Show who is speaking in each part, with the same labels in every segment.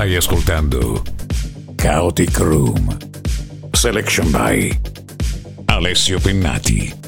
Speaker 1: Stai ascoltando Chaotic Room. Selection by Alessio Pennati.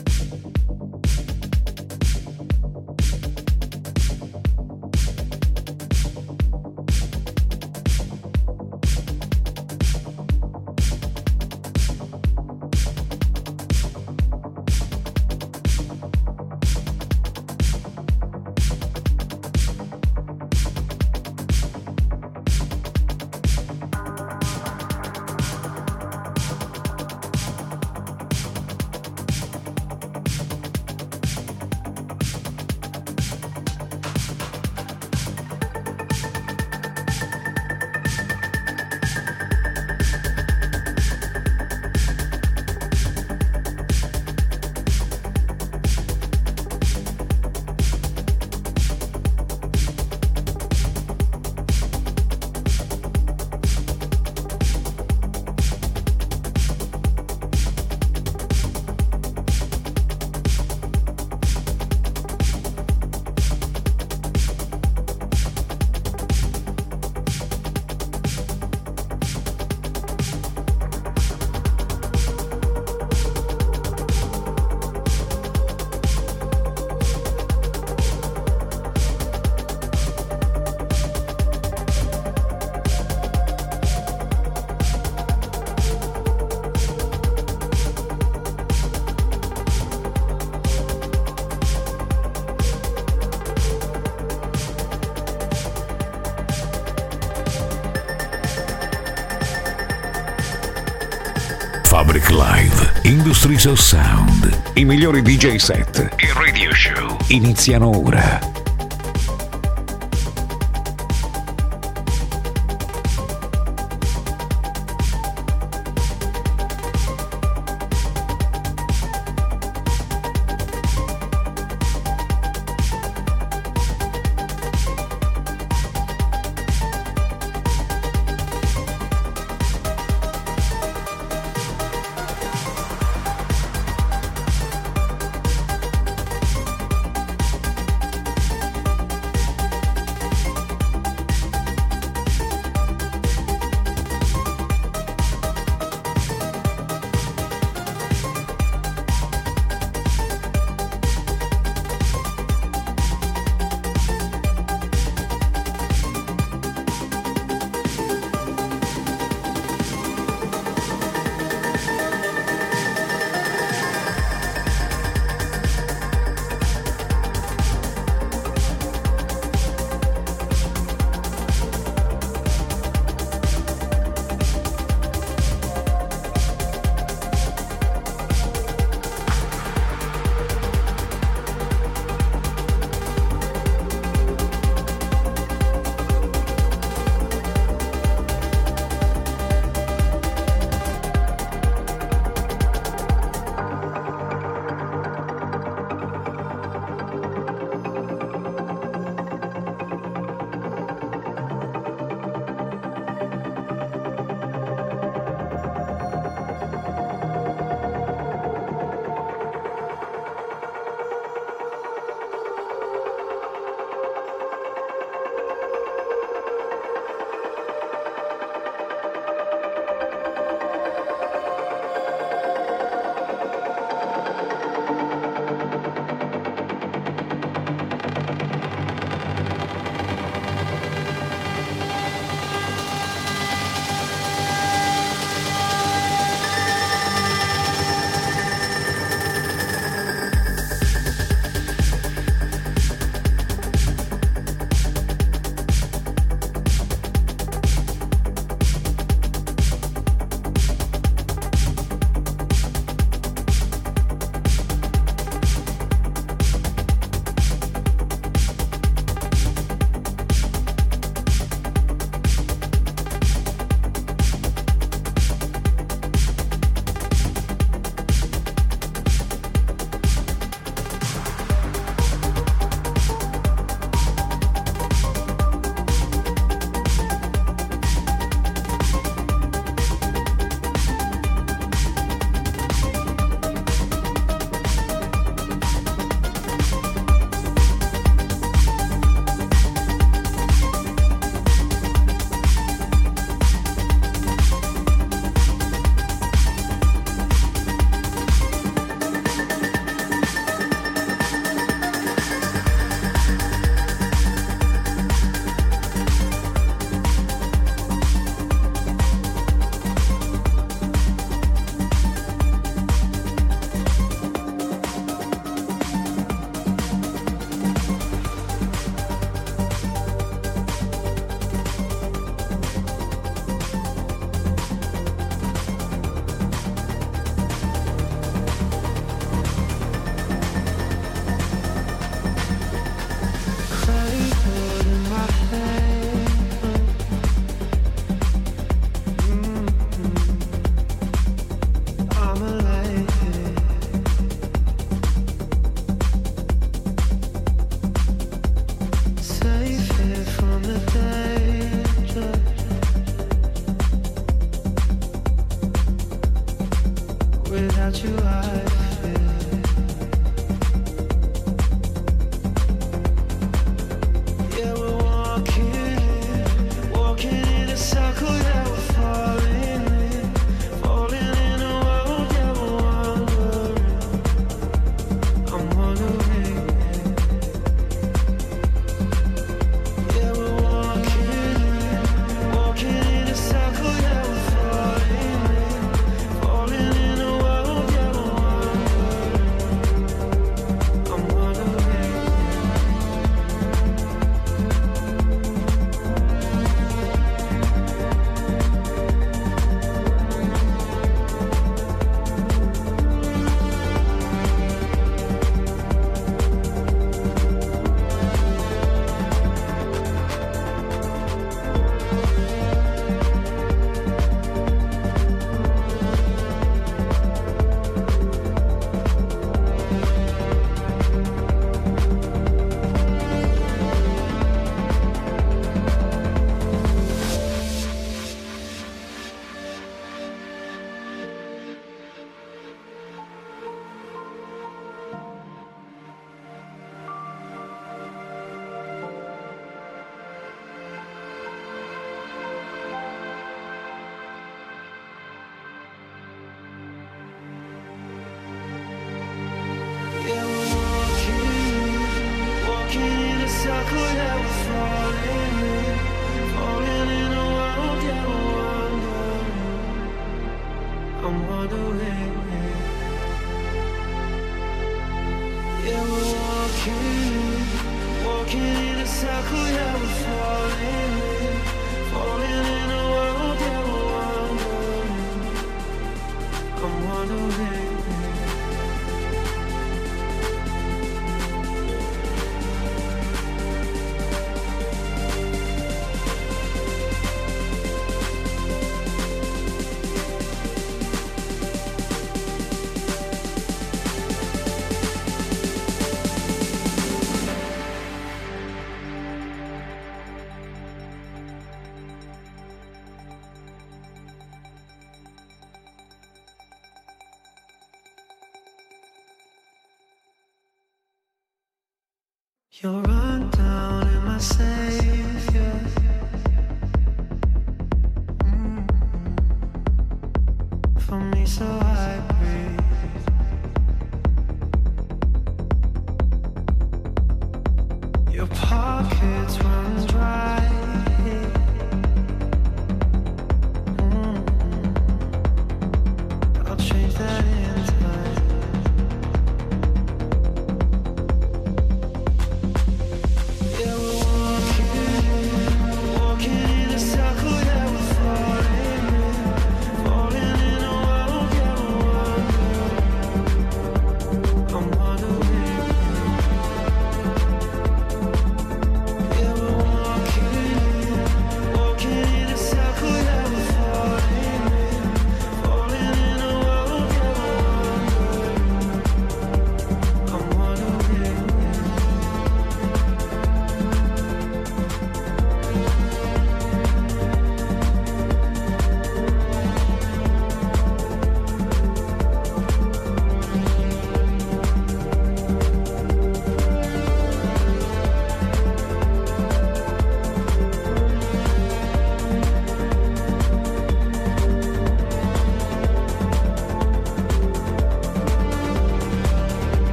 Speaker 1: Of Sound. I migliori DJ set e radio show iniziano ora.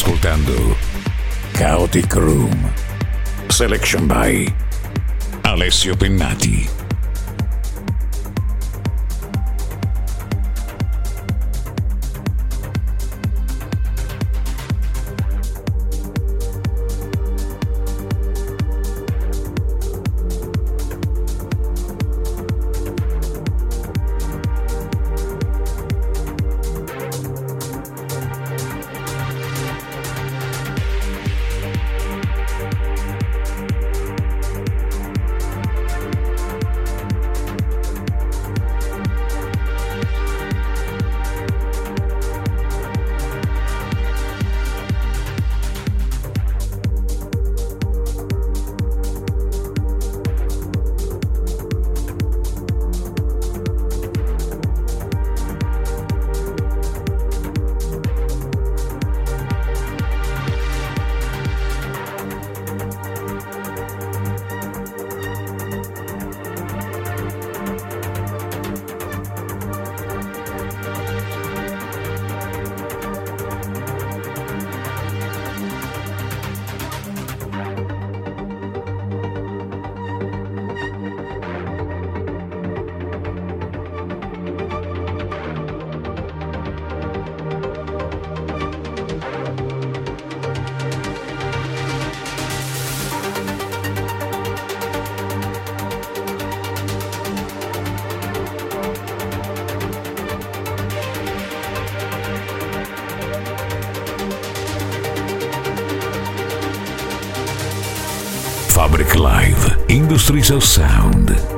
Speaker 1: Ascoltando Chaotic Room. Selection by Alessio Pennati.
Speaker 2: Industries of Sound.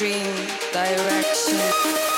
Speaker 2: dream direction.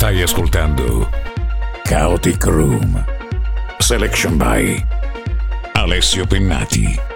Speaker 1: Stai ascoltando Chaotic Room. Selection by Alessio Pennati.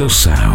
Speaker 3: so
Speaker 4: sad.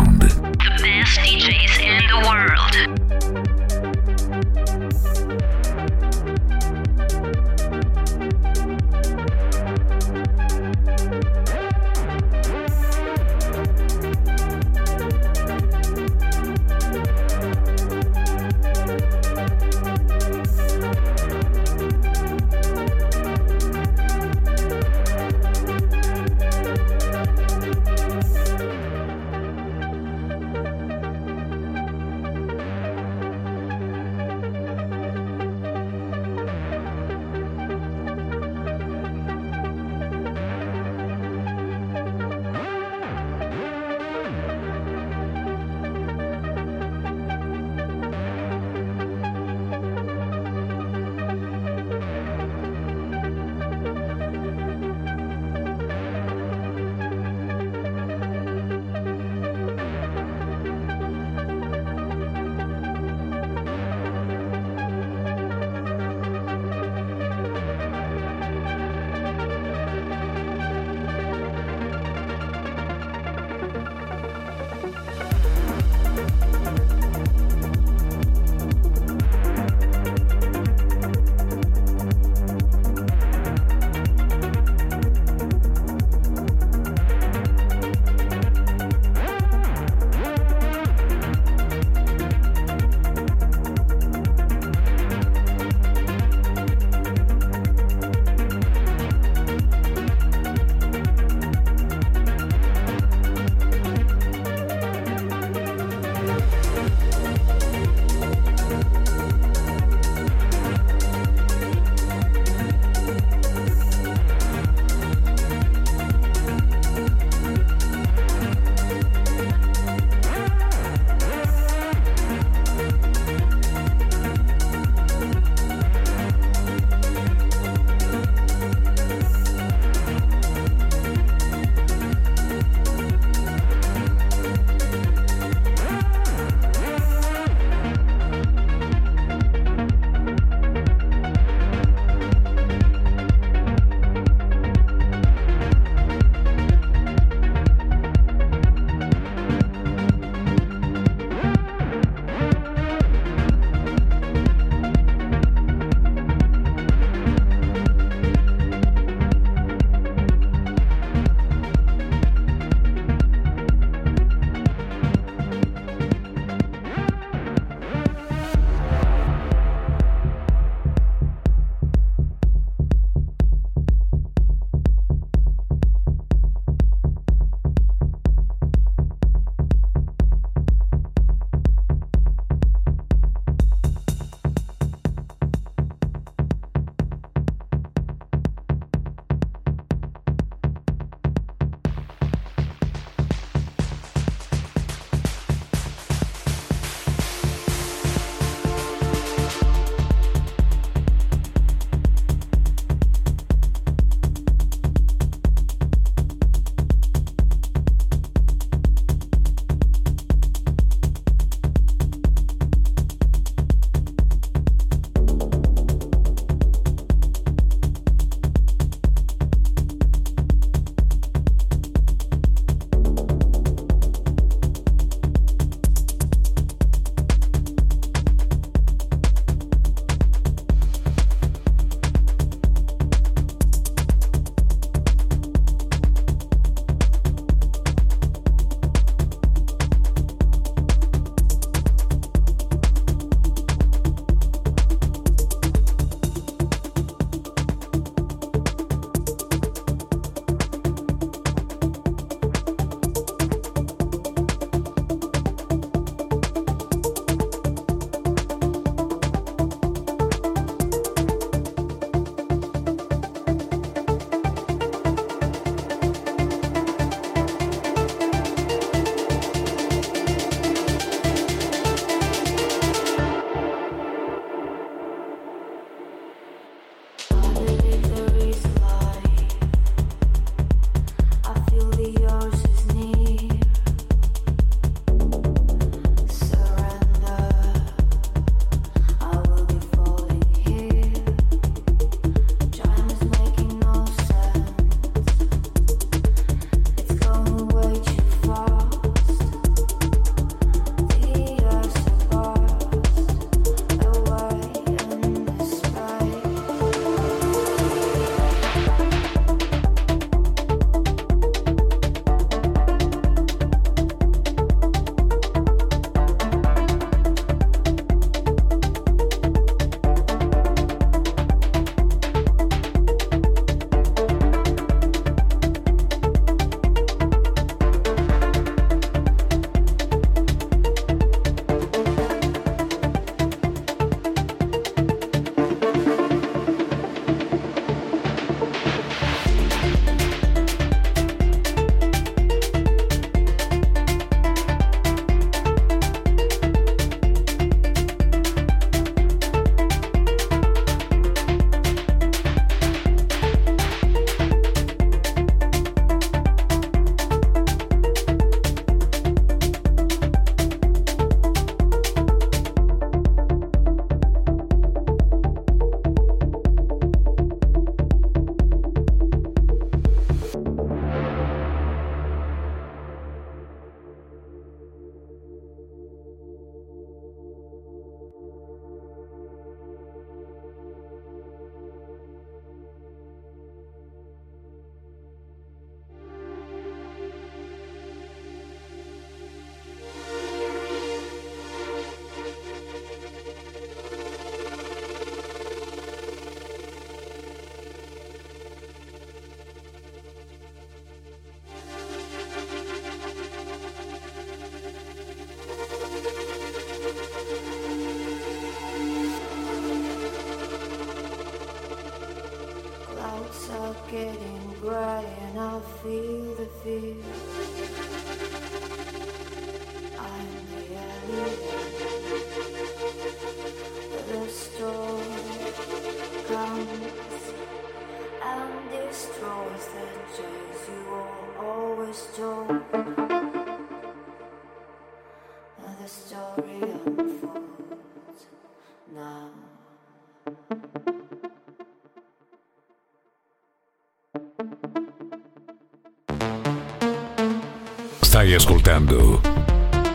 Speaker 4: Ascoltando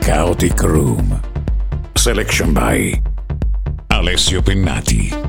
Speaker 4: Chaotic Room. Selection by Alessio Pennati.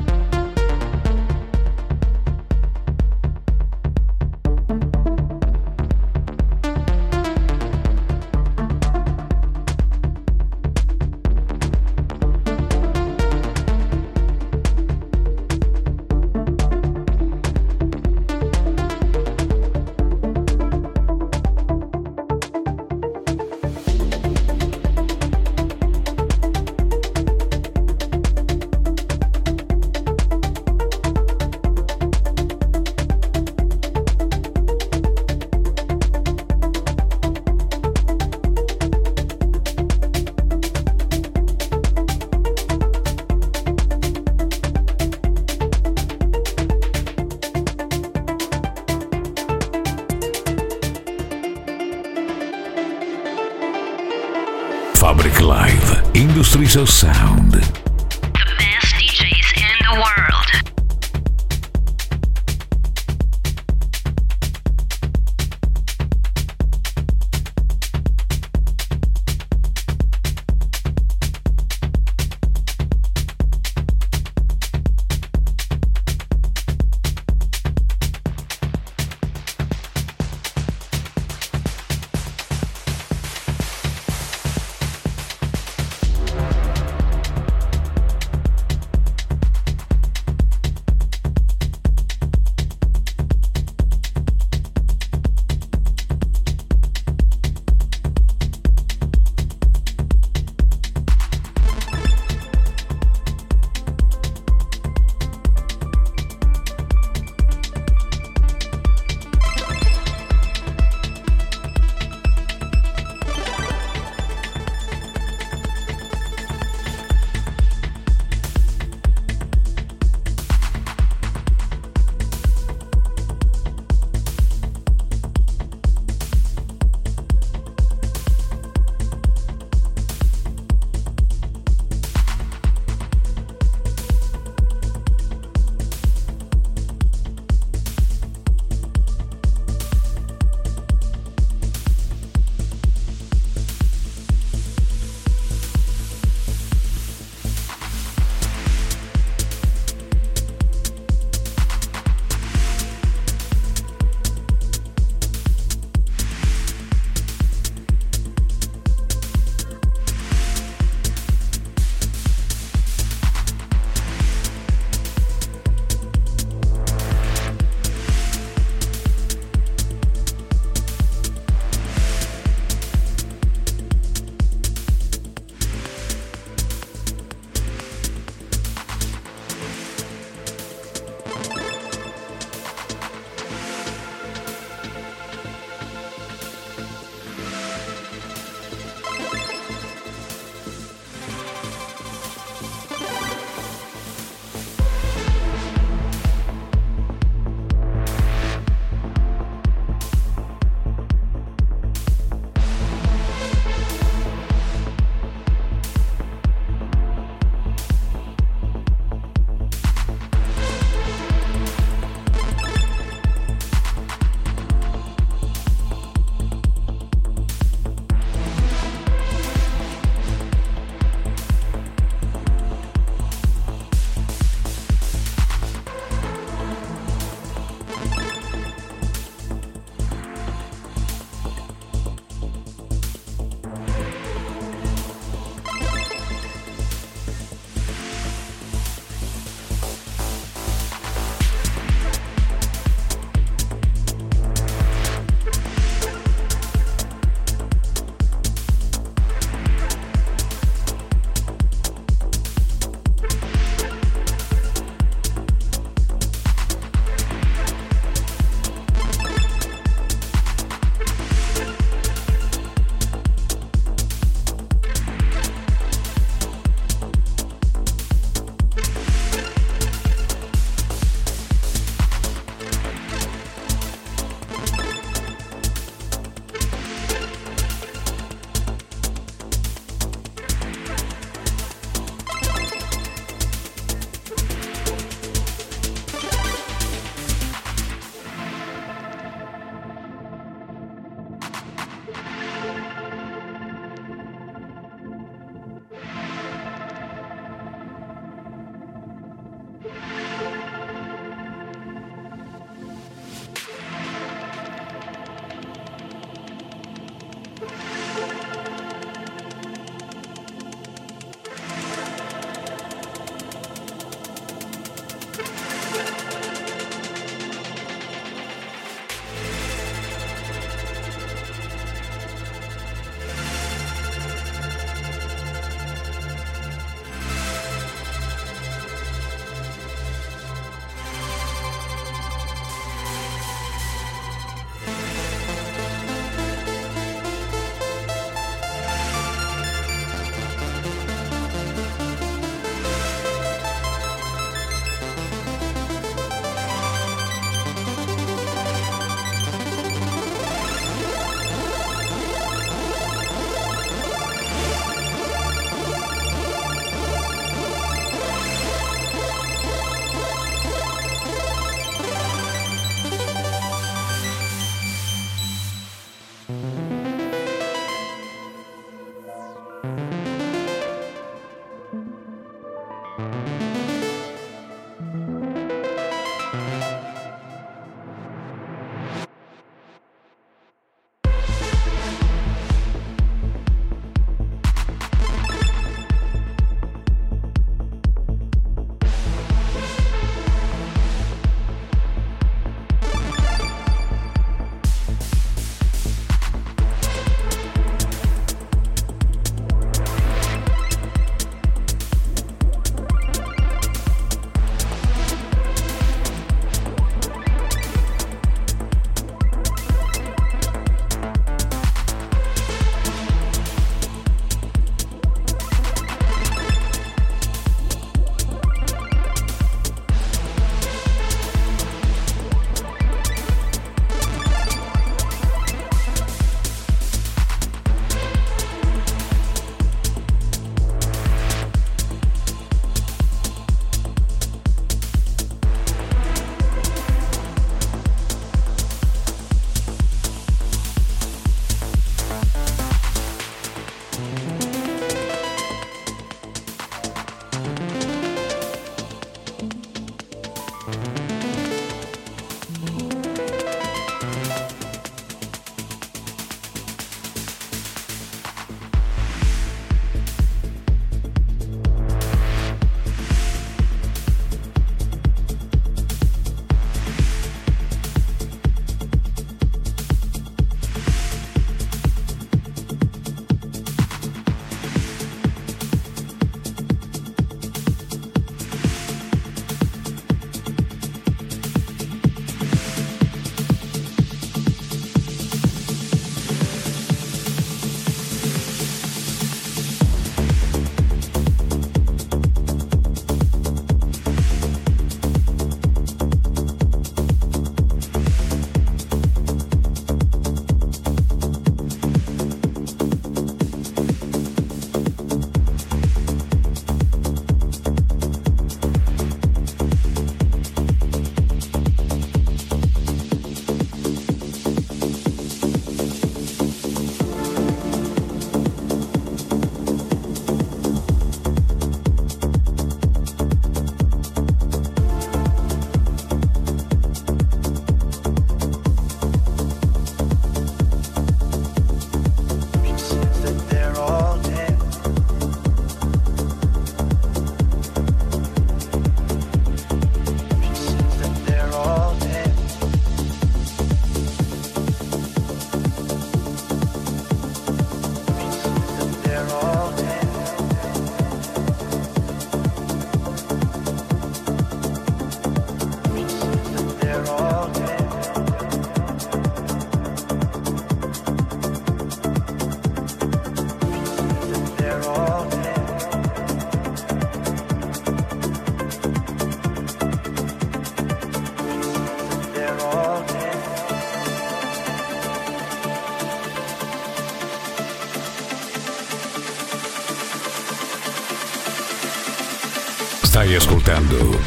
Speaker 2: Stai ascoltando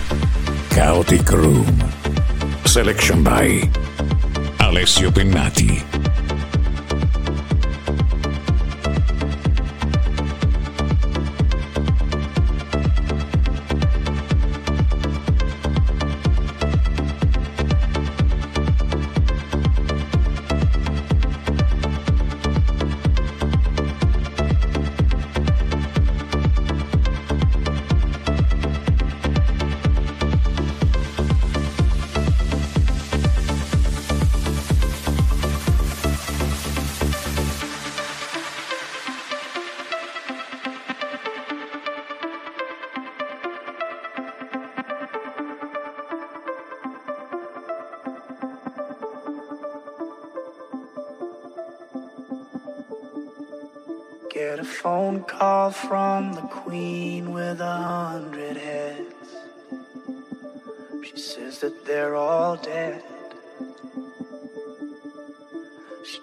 Speaker 2: Chaotic Room. Selection by Alessio Pennati.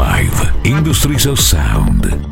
Speaker 2: Live of Sound.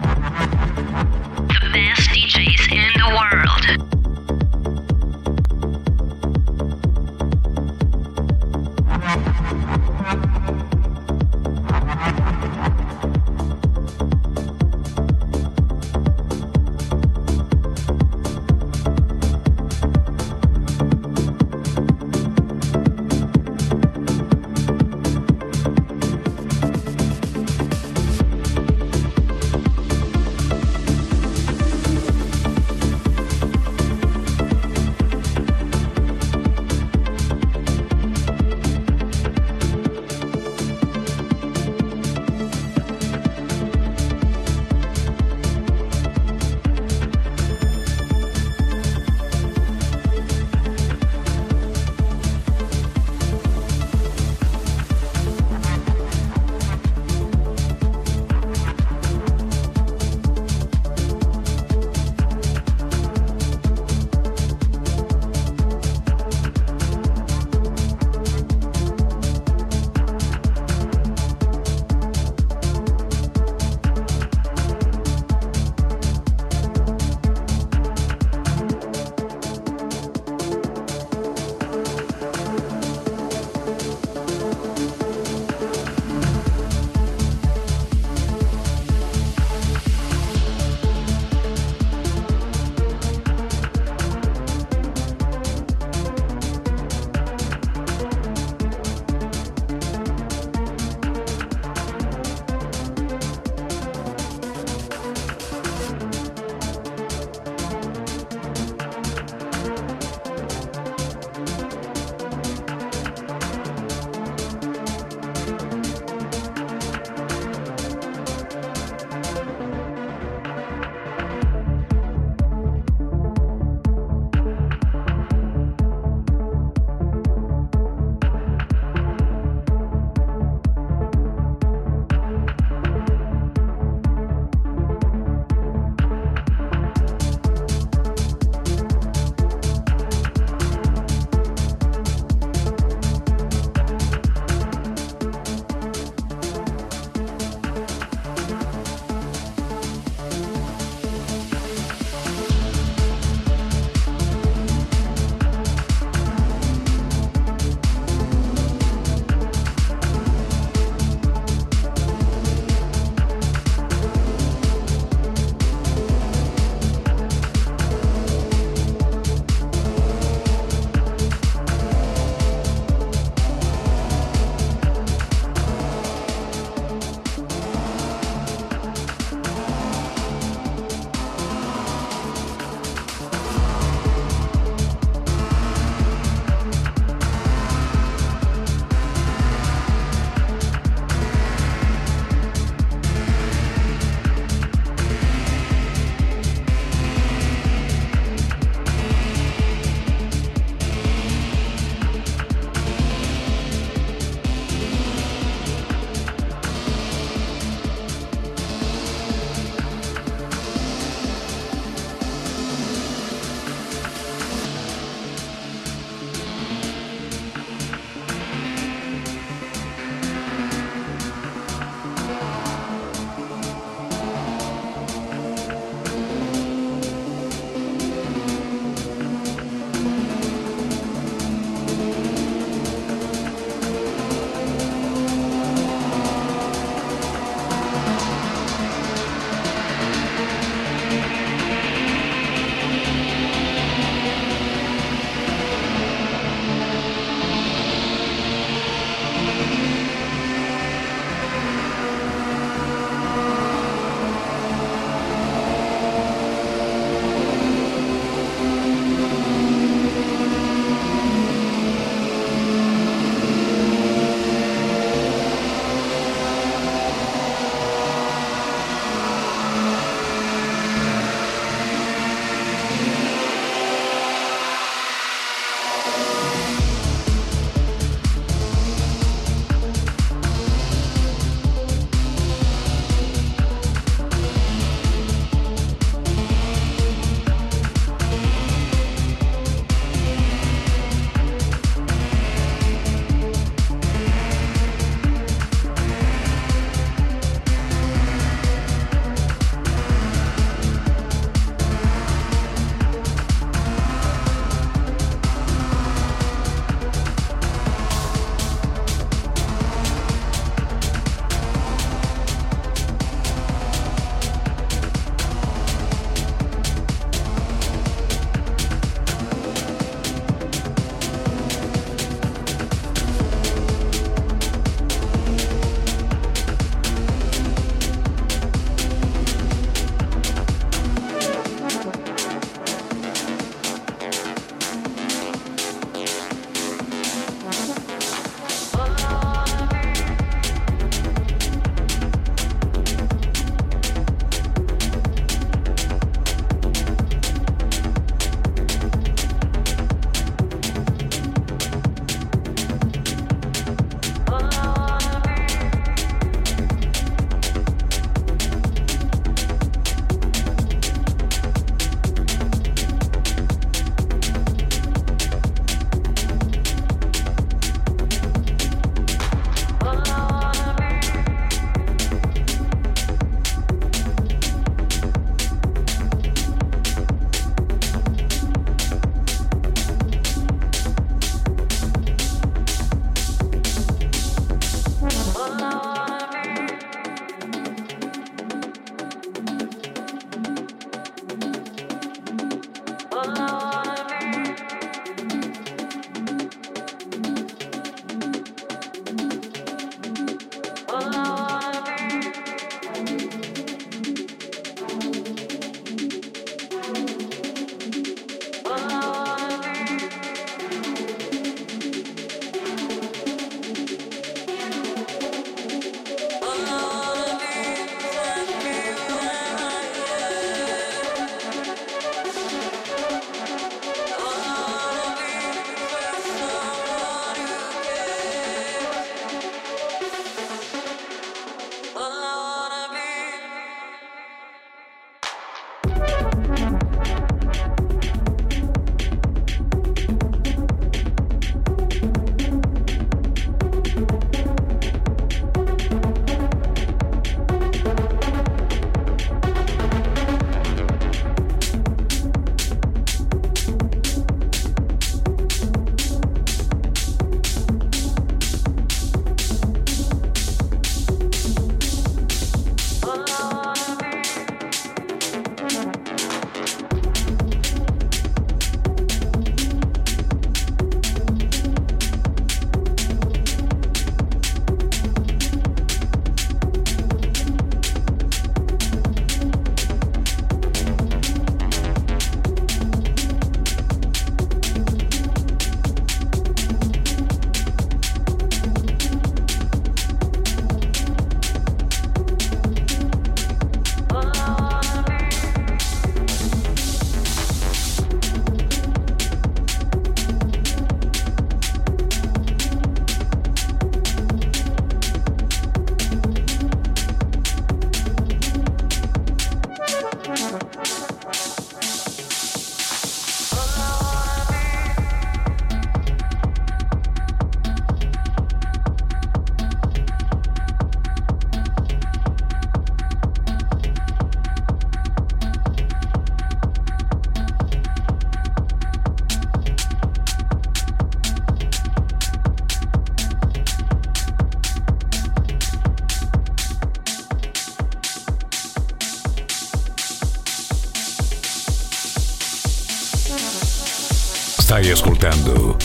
Speaker 5: Stai ascoltando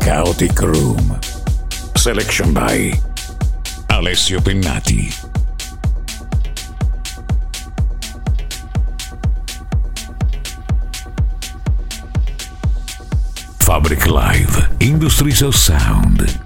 Speaker 5: Chaotic Room. Selection by Alessio Pennati. Fabric Live Industries of Sound.